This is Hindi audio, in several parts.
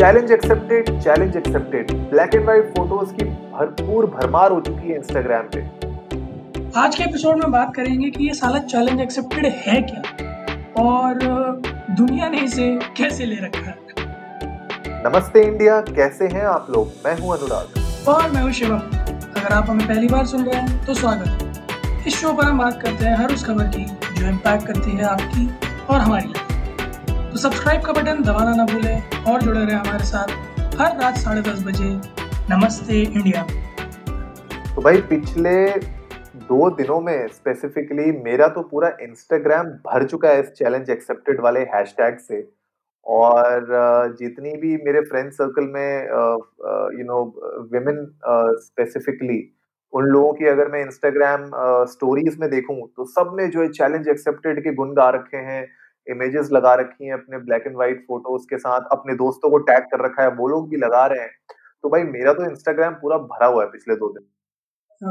Challenge accepted challenge accepted black and white photos की भरपूर भरमार हो चुकी है इंस्टाग्राम पे। आज के एपिसोड में बात करेंगे कि ये साला चैलेंज एक्सेप्टेड है क्या? और दुनिया ने इसे कैसे ले रखा है? नमस्ते इंडिया कैसे हैं आप लोग? मैं हूँ अनुराग। और मैं हूँ शिवम अगर आप हमें पहली बार सुन रहे हैं तो स्वागत। इस शो पर हम बात करते हैं हर उस खबर की जो इम्पैक्ट करती है आपकी और हमारी तो सब्सक्राइब का बटन दबाना ना भूलें और जुड़े रहे हमारे साथ हर रात साढ़े दस बजे। नमस्ते, इंडिया। तो भाई, पिछले दो दिनों में स्पेसिफिकली मेरा तो पूरा इंस्टाग्राम भर चुका है इस चैलेंज एक्सेप्टेड वाले हैशटैग से। और जितनी भी मेरे फ्रेंड सर्कल में यू नो विमेन स्पेसिफिकली उन लोगों की अगर मैं इंस्टाग्राम स्टोरीज में देखूँ तो सबने जो है चैलेंज एक्सेप्टेड के गुण गा रखे हैं। इमेजेस लगा रखी हैं अपने ब्लैक एंड व्हाइट फ़ोटोज़ के साथ अपने दोस्तों को टैग कर रखा है वो लोग भी लगा रहे हैं। तो भाई मेरा तो इंस्टाग्राम पूरा भरा हुआ है पिछले दो दिन।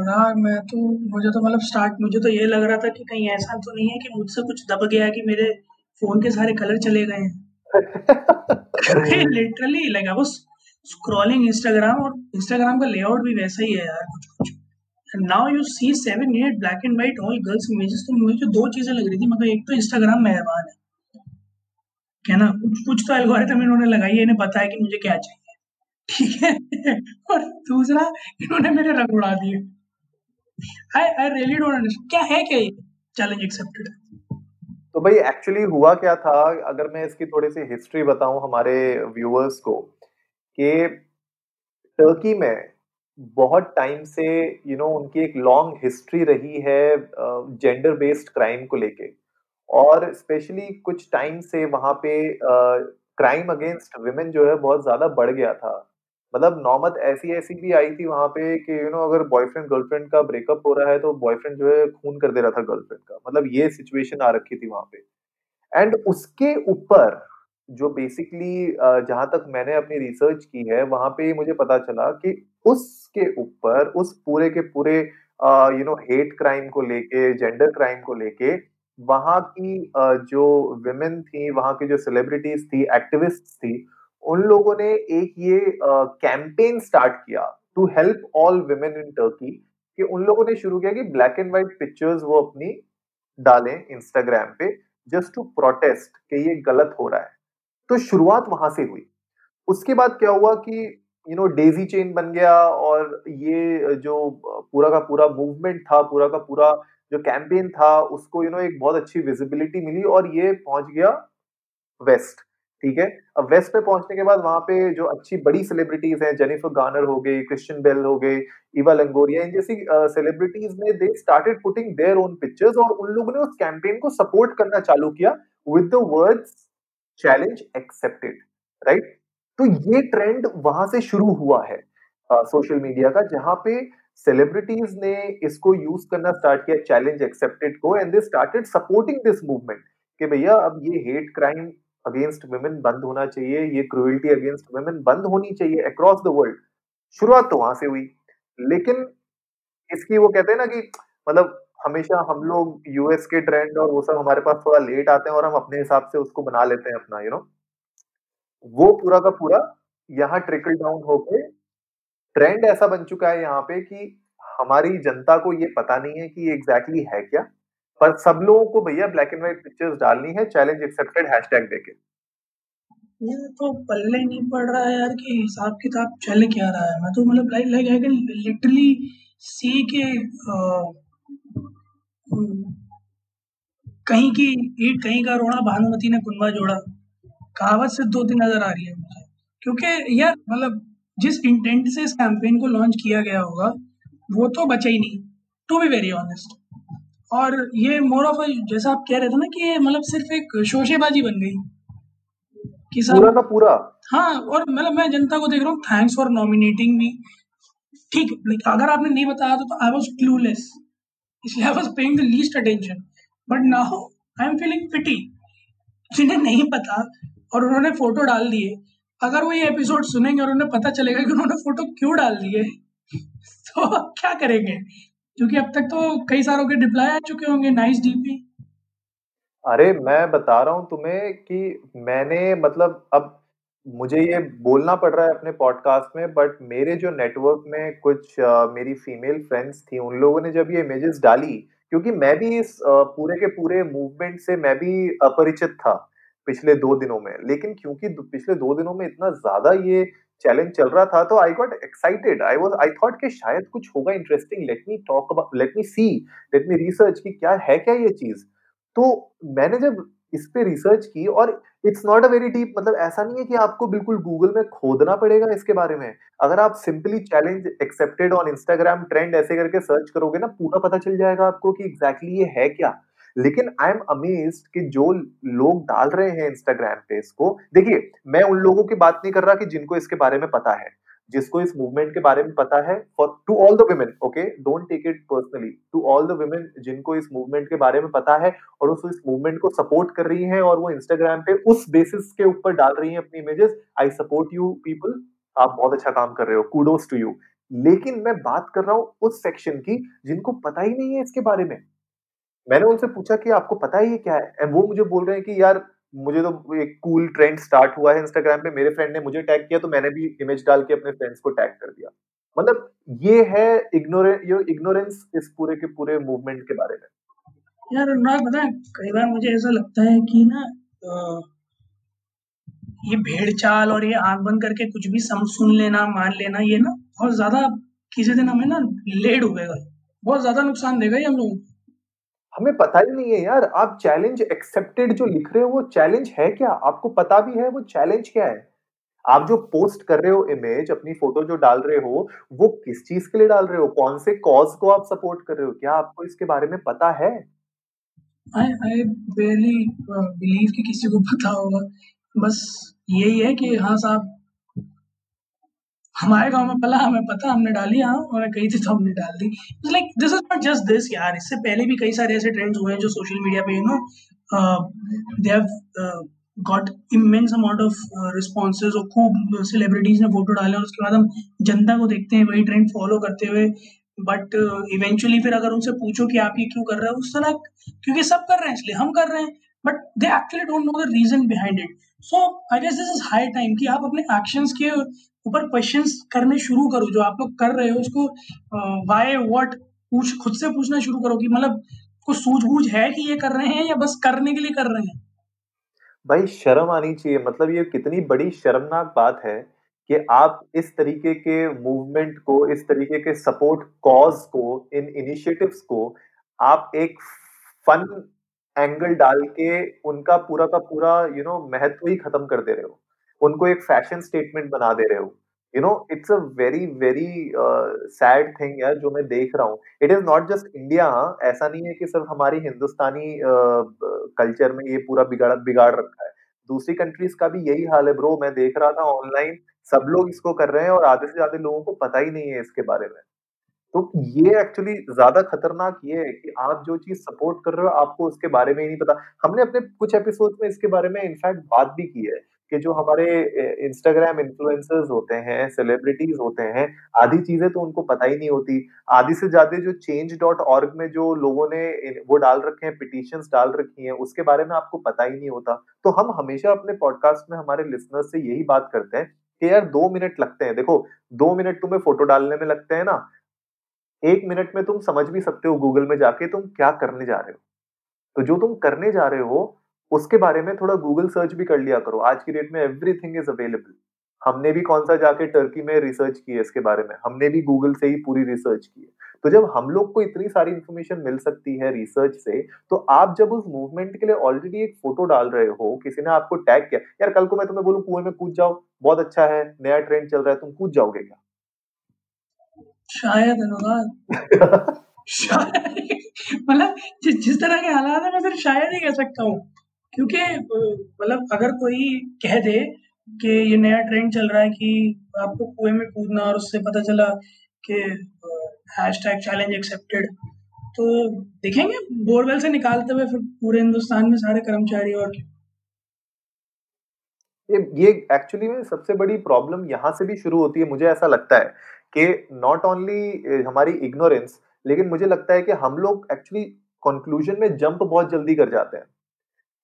हाँ मैं तो मुझे तो मतलब स्टार्ट मुझे तो ये लग रहा था कि कहीं ऐसा तो नहीं है कि मुझसे कुछ दब गया है कि मेरे फ़ोन के सारे कलर चले गए हैं। Literally like I was scrolling Instagram और इंस्टाग्राम का लेआउट भी वैसा ही है यार कुछ कुछ। Now you see seven eight black and white all girls images तो मुझे दो चीज़ें लग रही थी मतलब एक तो इंस्टाग्राम मेहरबान है। क्या ना? कुछ कुछ तो एल्गोरिथम इन्होंने लगाई है इन्हें पता है कि मुझे क्या चाहिए। ठीक है? और दूसरा इन्होंने मेरे रंग उड़ा दिए। I I really don't understand क्या है क्या ये? चैलेंज एक्सेप्टेड तो भाई एक्चुअली हुआ क्या था? अगर मैं इसकी थोड़ी सी हिस्ट्री बताऊँ हमारे व्यूअर्स को कि टर्की में बहुत टाइम से यू you नो know, उनकी एक लॉन्ग हिस्ट्री रही है जेंडर बेस्ड क्राइम को लेके। और स्पेशली कुछ टाइम से वहाँ पे क्राइम अगेंस्ट वुमेन जो है बहुत ज़्यादा बढ़ गया था। मतलब नौमत ऐसी ऐसी भी आई थी वहाँ पे कि यू नो अगर बॉयफ्रेंड गर्लफ्रेंड का ब्रेकअप हो रहा है तो बॉयफ्रेंड जो है खून कर दे रहा था गर्लफ्रेंड का। मतलब ये सिचुएशन आ रखी थी वहाँ पे। एंड उसके ऊपर जो बेसिकली जहाँ तक मैंने अपनी रिसर्च की है, वहाँ पे मुझे पता चला कि उसके ऊपर, उस पूरे के पूरे यू नो हेट क्राइम को लेके जेंडर क्राइम को लेके वहाँ की जो विमेन थी, वहाँ की जो सेलिब्रिटीज थी एक्टिविस्ट थी, उन लोगों ने एक ये कैंपेन स्टार्ट किया to help all women in Turkey कि उन लोगों ने शुरू किया कि ब्लैक एंड व्हाइट पिक्चर्स वो अपनी डालें इंस्टाग्राम पे जस्ट टू प्रोटेस्ट कि ये गलत हो रहा है। तो शुरुआत वहाँ से हुई। उसके बाद क्या हुआ कि यू नो डेजी चेन बन गया और ये जो पूरा का पूरा मूवमेंट था, पूरा का पूरा जो कैंपेन था उसको यू you नो know, एक बहुत अच्छी विजिबिलिटी मिली और ये पहुँच गया वेस्ट ठीक है? अब वेस्ट में पहुँचने के बाद वहाँ पे जो अच्छी बड़ी सेलिब्रिटीज हैं जेनिफर गार्नर हो गई क्रिश्चियन बेल हो गई इवा लंगोरिया इन जैसी सेलिब्रिटीज ने they started putting their own pictures और उन लोगों ने उस कैंपेन को सपोर्ट करना चालू किया with the words challenge accepted right तो ये ट्रेंड वहाँ से शुरू हुआ है सोशल uh, मीडिया का जहाँ पे सेलिब्रिटीज ने इसको यूज़ करना स्टार्ट किया चैलेंज एक्सेप्टेड को and they started supporting this movement कि भैया, अब ये हेट क्राइम अगेंस्ट वुमेन बंद होना चाहिए, ये क्रूएल्टी अगेंस्ट वुमेन बंद होनी चाहिए अक्रॉस द वर्ल्ड शुरुआत तो वहाँ से हुई लेकिन इसकी वो कहते हैं ना कि मतलब हमेशा हम लोग यूएस के ट्रेंड और वो सब हमारे पास थोड़ा लेट आते हैं और हम अपने हिसाब से उसको बना लेते हैं अपना यू you नो know? वो पूरा का पूरा यहाँ ट्रिकल डाउन होके ट्रेंड ऐसा बन चुका है यहाँ पे कि हमारी जनता को ये पता नहीं है कि एग्जैक्टली exactly है क्या, पर सब लोगों को भैया ब्लैक एंड व्हाइट पिक्चर्स डालनी है चैलेंज एक्सेप्टेड हैशटैग देके। ये तो पल्ले नहीं पड़ रहा है यार कि हिसाब किताब चल क्या रहा है। मैं तो मतलब like like I can literally see के कहीं की ईट कहीं का रोना भानुमति ने कुंबा जोड़ा। कहावत से दो दिन नज़र आ रही है मुझे। क्योंकि यार मतलब जिस इंटेंट से इस कैंपेन को लॉन्च किया गया होगा वो तो बचा ही नहीं टू बी वेरी ऑनेस्ट और ये मोर ऑफ़ जैसा आप कह रहे थे ना कि मतलब सिर्फ़ एक शोशेबाजी बन गई कि पूरा का पूरा। हाँ और मतलब मैं जनता को देख रहा हूँ थैंक्स फॉर नॉमिनेटिंग मी ठीक लाइक अगर आपने नहीं बताया तो आई वाज क्लूलेस इसलिए I was paying the least attention but now I am feeling pity जिन्हें नहीं पता और उन्होंने फ़ोटो डाल दिए अगर वो ये एपिसोड सुनेंगे और उन्हें पता चलेगा कि उन्होंने फ़ोटो क्यों डाल दिए तो क्या करेंगे? क्योंकि अब तक तो कई सारों के रिप्लाई आ चुके होंगे नाइस डीपी अरे मैं बता रहा हूँ तुम्हें कि मैंने मतलब अब मुझे ये बोलना पड़ रहा है अपने पॉडकास्ट में बट मेरे जो नेटवर्क में कुछ uh, मेरी फीमेल फ्रेंड्स थी उन लोगों ने जब ये इमेजेस डाली क्योंकि मैं भी इस uh, पूरे के पूरे मूवमेंट से मैं भी अपरिचित था। पिछले दो दिनों में। लेकिन क्योंकि पिछले दो दिनों में इतना ज़्यादा ये चैलेंज चल रहा था तो I got excited I was I thought कि शायद कुछ होगा interesting let me talk about let me see let me research कि क्या है क्या ये चीज़? तो मैंने जब इस पे रिसर्च की और it's not a very deep मतलब ऐसा नहीं है कि आपको बिल्कुल गूगल में खोदना पड़ेगा इसके बारे में। अगर आप simply challenge accepted on Instagram trend ऐसे करके सर्च करोगे ना, पूरा पता चल जाएगा आपको कि एग्जैक्टली exactly ये है क्या। लेकिन आई एम अमेज्ड कि जो लोग डाल रहे हैं इंस्टाग्राम पे इसको, देखिए, मैं उन लोगों की बात नहीं कर रहा कि जिनको इसके बारे में पता है, जिसको इस मूवमेंट के बारे में पता है for to all the women okay don't take it personally to all the women जिनको इस मूवमेंट के बारे में पता है और उस इस मूवमेंट को सपोर्ट कर रही हैं और वो इंस्टाग्राम पे उस बेसिस के ऊपर डाल रही हैं अपनी images I support you people आप बहुत अच्छा काम कर रहे हो. कूडोस टू यू लेकिन मैं बात कर रहा हूँ उस सेक्शन की जिनको पता ही नहीं है इसके बारे में। मैंने उनसे पूछा कि आपको पता है ये क्या है? वो मुझे बोल रहे हैं कि, यार, मुझे तो एक कूल ट्रेंड स्टार्ट हुआ है इंस्टाग्राम पे, मेरे फ्रेंड ने मुझे टैग किया तो मैंने भी इमेज डाल के अपने फ्रेंड्स को टैग कर दिया। मतलब ये है इग्नोरेंस इग्नोरेंस इस पूरे के पूरे मूवमेंट के बारे में। यार अनुराग पता है, कई बार मुझे ऐसा लगता है कि ना ये भेड़ चाल और ये आँख बंद करके कुछ भी सम, सुन लेना, मान लेना, ये ना, बहुत ज़्यादा, किसी दिन हमें ना लेड डूबेगा बहुत ज़्यादा नुकसान देगा ये हम लोगों को। हमें पता ही नहीं है यार, आप चैलेंज एक्सेप्टेड जो लिख रहे हो, वो चैलेंज है क्या? आपको पता भी है, वो चैलेंज क्या है? आप जो पोस्ट कर रहे हो इमेज अपनी फ़ोटो जो डाल रहे हो, वो किस चीज़ के लिए डाल रहे हो? कौन से कॉज को आप सपोर्ट कर रहे हो? क्या आपको इसके बारे में पता है? आई आई बेरली बिलीव कि किसी को पता होगा। बस यही है कि हाँ साहब हमारे गाँव में पला हमें पता हमने डाली हाँ और कही थी तो हमने डाल दी। Like this is not just this यार इससे पहले भी कई सारे ऐसे ट्रेंड्स हुए हैं जो सोशल मीडिया पे you know they have got immense amount of responses और खूब सेलिब्रिटीज ने फ़ोटो डाले और उसके बाद हम जनता को देखते हैं वही ट्रेंड फॉलो करते हुए। बट इवेंचुअली uh, फिर अगर उनसे पूछो कि आप ये क्यों कर रहे हो उस तरह क्योंकि सब कर रहे हैं इसलिए हम कर रहे हैं but they actually don't know the reason behind it so I guess this is high time कि आप अपने एक्शंस के ऊपर क्वेश्चंस करने शुरू करो, जो आप लोग कर रहे हो, उसको वाई व्हाट पूछ, खुद से पूछना शुरू करो कि मतलब कुछ सूझबूझ है कि ये कर रहे हैं या बस करने के लिए कर रहे हैं? भाई, शर्म आनी चाहिए। मतलब ये कितनी बड़ी शर्मनाक बात है कि आप इस तरीके के मूवमेंट को, इस तरीके के सपोर्ट कॉज को, इन इनिशिएटिव्स को, आप एक फन एंगल डाल के उनका पूरा का पूरा यू नो महत्व ही खत्म कर दे रहे हो। उनको एक फ़ैशन स्टेटमेंट बना दे रहे हो। You know it's a very very sad thing यार जो मैं देख रहा हूँ। It is not just India ऐसा नहीं है कि सिर्फ़ हमारी हिंदुस्तानी कल्चर uh, में ये पूरा बिगाड़ बिगाड़ रखा है। दूसरी कंट्रीज़ का भी यही हाल है ब्रो मैं देख रहा था ऑनलाइन सब लोग इसको कर रहे हैं और आधे से ज़्यादा लोगों को पता ही नहीं है इसके बारे में। तो ये एक्चुअली ज़्यादा खतरनाक ये है कि आप जो चीज़ सपोर्ट कर रहे हो, आपको उसके बारे में ही नहीं पता। हमने अपने कुछ एपिसोड में इसके बारे में इनफैक्ट बात भी की है कि जो हमारे इंस्टाग्राम इन्फ्लुएंसर्स होते हैं सेलिब्रिटीज होते हैं, आधी चीज़ें तो उनको पता ही नहीं होती। आधी से ज़्यादा जो चेंज डॉट ऑर्ग में जो लोगों ने वो डाल रखे हैं पिटिशंस डाल रखी हैं, उसके बारे में आपको पता ही नहीं होता। तो हम हमेशा अपने पॉडकास्ट में हमारे लिसनर्स से यही बात करते हैं कि यार, दो मिनट लगते हैं। देखो, दो मिनट तुम्हें फ़ोटो डालने में लगते हैं ना एक मिनट में तुम समझ भी सकते हो गूगल में जाके तुम क्या करने जा रहे हो। तो जो तुम करने जा रहे हो, उसके बारे में थोड़ा गूगल सर्च भी कर लिया करो। आज की डेट में एवरीथिंग इज़ अवेलेबल हमने भी कौन सा जाके टर्की में रिसर्च की है इसके बारे में? हमने भी गूगल से ही पूरी रिसर्च की है। तो जब हम लोग को इतनी सारी इंफॉर्मेशन मिल सकती है रिसर्च से तो आप जब उस मूवमेंट के लिए ऑलरेडी एक फ़ोटो डाल रहे हो, किसी ने आपको टैग किया, यार, कल को मैं तुम्हें बोलूँ, कुएँ में कूद जाओ, बहुत अच्छा है, नया ट्रेंड चल रहा है, तुम कूद जाओगे क्या? शायद अनुराग शायद मतलब जिस तरह के हालात है मैं सिर्फ़ शायद ही कह सकता हूँ। क्योंकि मतलब अगर कोई कह दे कि ये नया ट्रेंड चल रहा है कि आपको कुएँ में कूदना और उससे पता चला कि हैशटैग चैलेंज एक्सेप्टेड तो देखेंगे। बोरवेल से निकालते हुए फिर पूरे हिंदुस्तान में सारे कर्मचारी और ये ये एक्चुअली में सबसे बड़ी प्रॉब्लम यहाँ से भी शुरू होती है मुझे ऐसा लगता है। कि नॉट ओनली हमारी इग्नोरेंस लेकिन मुझे लगता है कि हम लोग एक्चुअली कंक्लूजन में जंप बहुत जल्दी कर जाते हैं।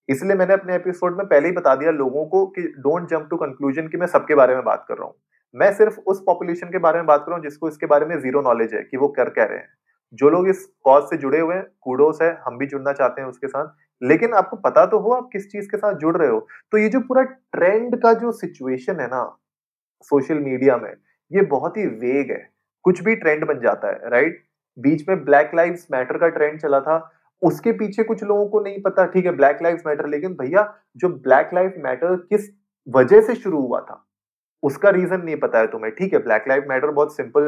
इसलिए मैंने अपने एपिसोड में पहले ही बता दिया लोगों को कि डोंट जंप टू कंक्लूजन कि मैं सबके बारे में बात कर रहा हूँ। मैं सिर्फ़ उस पॉपुलेशन के बारे में बात कर रहा हूँ जिसको इसके बारे में ज़ीरो नॉलेज है कि वो कर कह रहे हैं। जो लोग इस कॉज से जुड़े हुए हैं कूडोस है, हम भी जुड़ना चाहते हैं उसके साथ। लेकिन आपको पता तो हो आप किस चीज़ के साथ जुड़ रहे हो। तो ये जो पूरा ट्रेंड का जो सिचुएशन है ना सोशल मीडिया में ये बहुत ही वेग है। कुछ भी ट्रेंड बन जाता है राइट बीच में ब्लैक लाइव्स मैटर का ट्रेंड चला था। उसके पीछे कुछ लोगों को नहीं पता, ठीक है ब्लैक लाइव्स मैटर लेकिन भैया, जो ब्लैक लाइफ मैटर किस वजह से शुरू हुआ था, उसका रीजन नहीं पता है तुम्हें, ठीक है? ब्लैक लाइफ मैटर बहुत सिंपल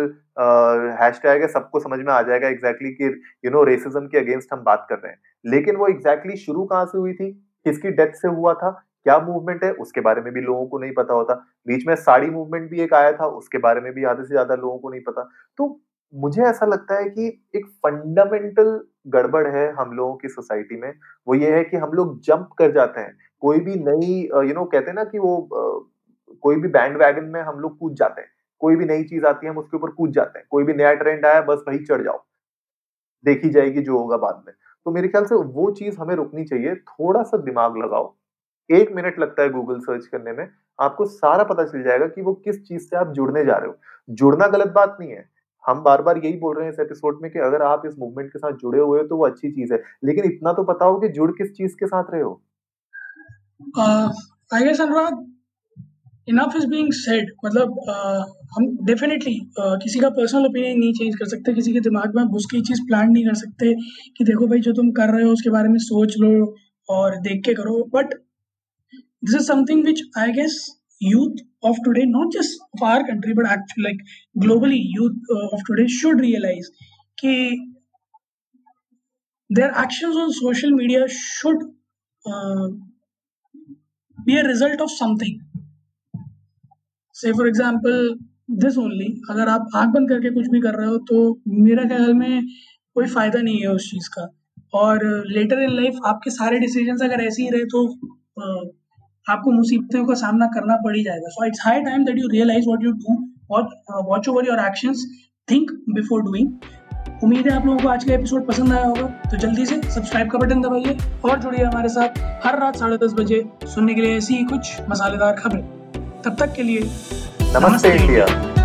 हैशटैग है, सबको समझ में आ जाएगा एग्जैक्टली exactly कि यू नो रेसिज्म के अगेंस्ट हम बात कर रहे हैं। लेकिन वो एग्जैक्टली exactly शुरू कहाँ से हुई थी? किसकी डेथ से हुआ था? क्या मूवमेंट है? उसके बारे में भी लोगों को नहीं पता होता। बीच में साड़ी मूवमेंट भी एक आया था, उसके बारे में भी आधे से ज़्यादा लोगों को नहीं पता। तो मुझे ऐसा लगता है कि एक फंडामेंटल गड़बड़ है हम लोगों की सोसाइटी में। वो ये है कि हम लोग जंप कर जाते हैं। कोई भी नई यू नो कहते हैं ना कि वो कोई भी बैंड वैगन में हम लोग कूद जाते हैं। कोई भी नई चीज़ आती है, हम उसके ऊपर कूद जाते हैं। कोई भी नया ट्रेंड आया, बस वही चढ़ जाओ। देखी जाएगी जो होगा बाद में। तो मेरे ख्याल से वो चीज़ हमें रुकनी चाहिए। थोड़ा सा दिमाग लगाओ। एक मिनट लगता है गूगल सर्च करने में आपको सारा पता चल जाएगा कि वो किस चीज़ से आप जुड़ने जा रहे हो। जुड़ना गलत बात नहीं है। हम बार बार यही बोल रहे हैं इस एपिसोड में कि अगर आप इस मूवमेंट के साथ जुड़े हुए हो तो वो अच्छी चीज़ है लेकिन इतना तो पता हो कि जुड़ किस चीज़ के साथ रहे हो। I guess Anurag enough is being said मतलब uh, हम डेफिनेटली uh, किसी का पर्सनल ओपिनियन नहीं चेंज कर सकते किसी के दिमाग में उसकी चीज़ प्लान नहीं कर सकते कि देखो भाई जो तुम कर रहे हो उसके बारे में सोच लो और देख के करो। But this is something which I guess youth of today not just of our country but actually like globally youth uh, of today should realize कि their actions on social media should uh, be a result of something से फॉर एग्ज़ाम्पल दिस ओनली अगर आप आँख बंद करके कुछ भी कर रहे हो तो मेरा ख्याल में कोई फ़ायदा नहीं है उस चीज़ का और लेटर इन लाइफ आपके सारे डिसीज़न अगर ऐसे ही रहे तो आपको मुसीबतों का सामना करना पड़ ही जाएगा। So it's high time that you realise what you do watch over your action think before doing उम्मीद है आप लोगों को आज का एपिसोड पसंद आया होगा। तो जल्दी से सब्सक्राइब का बटन दबाइए और जुड़िए हमारे साथ हर रात साढ़े दस बजे सुनने के लिए ऐसी ही कुछ मसालेदार खबरें। तब तक के लिए नमस्ते। इंडिया।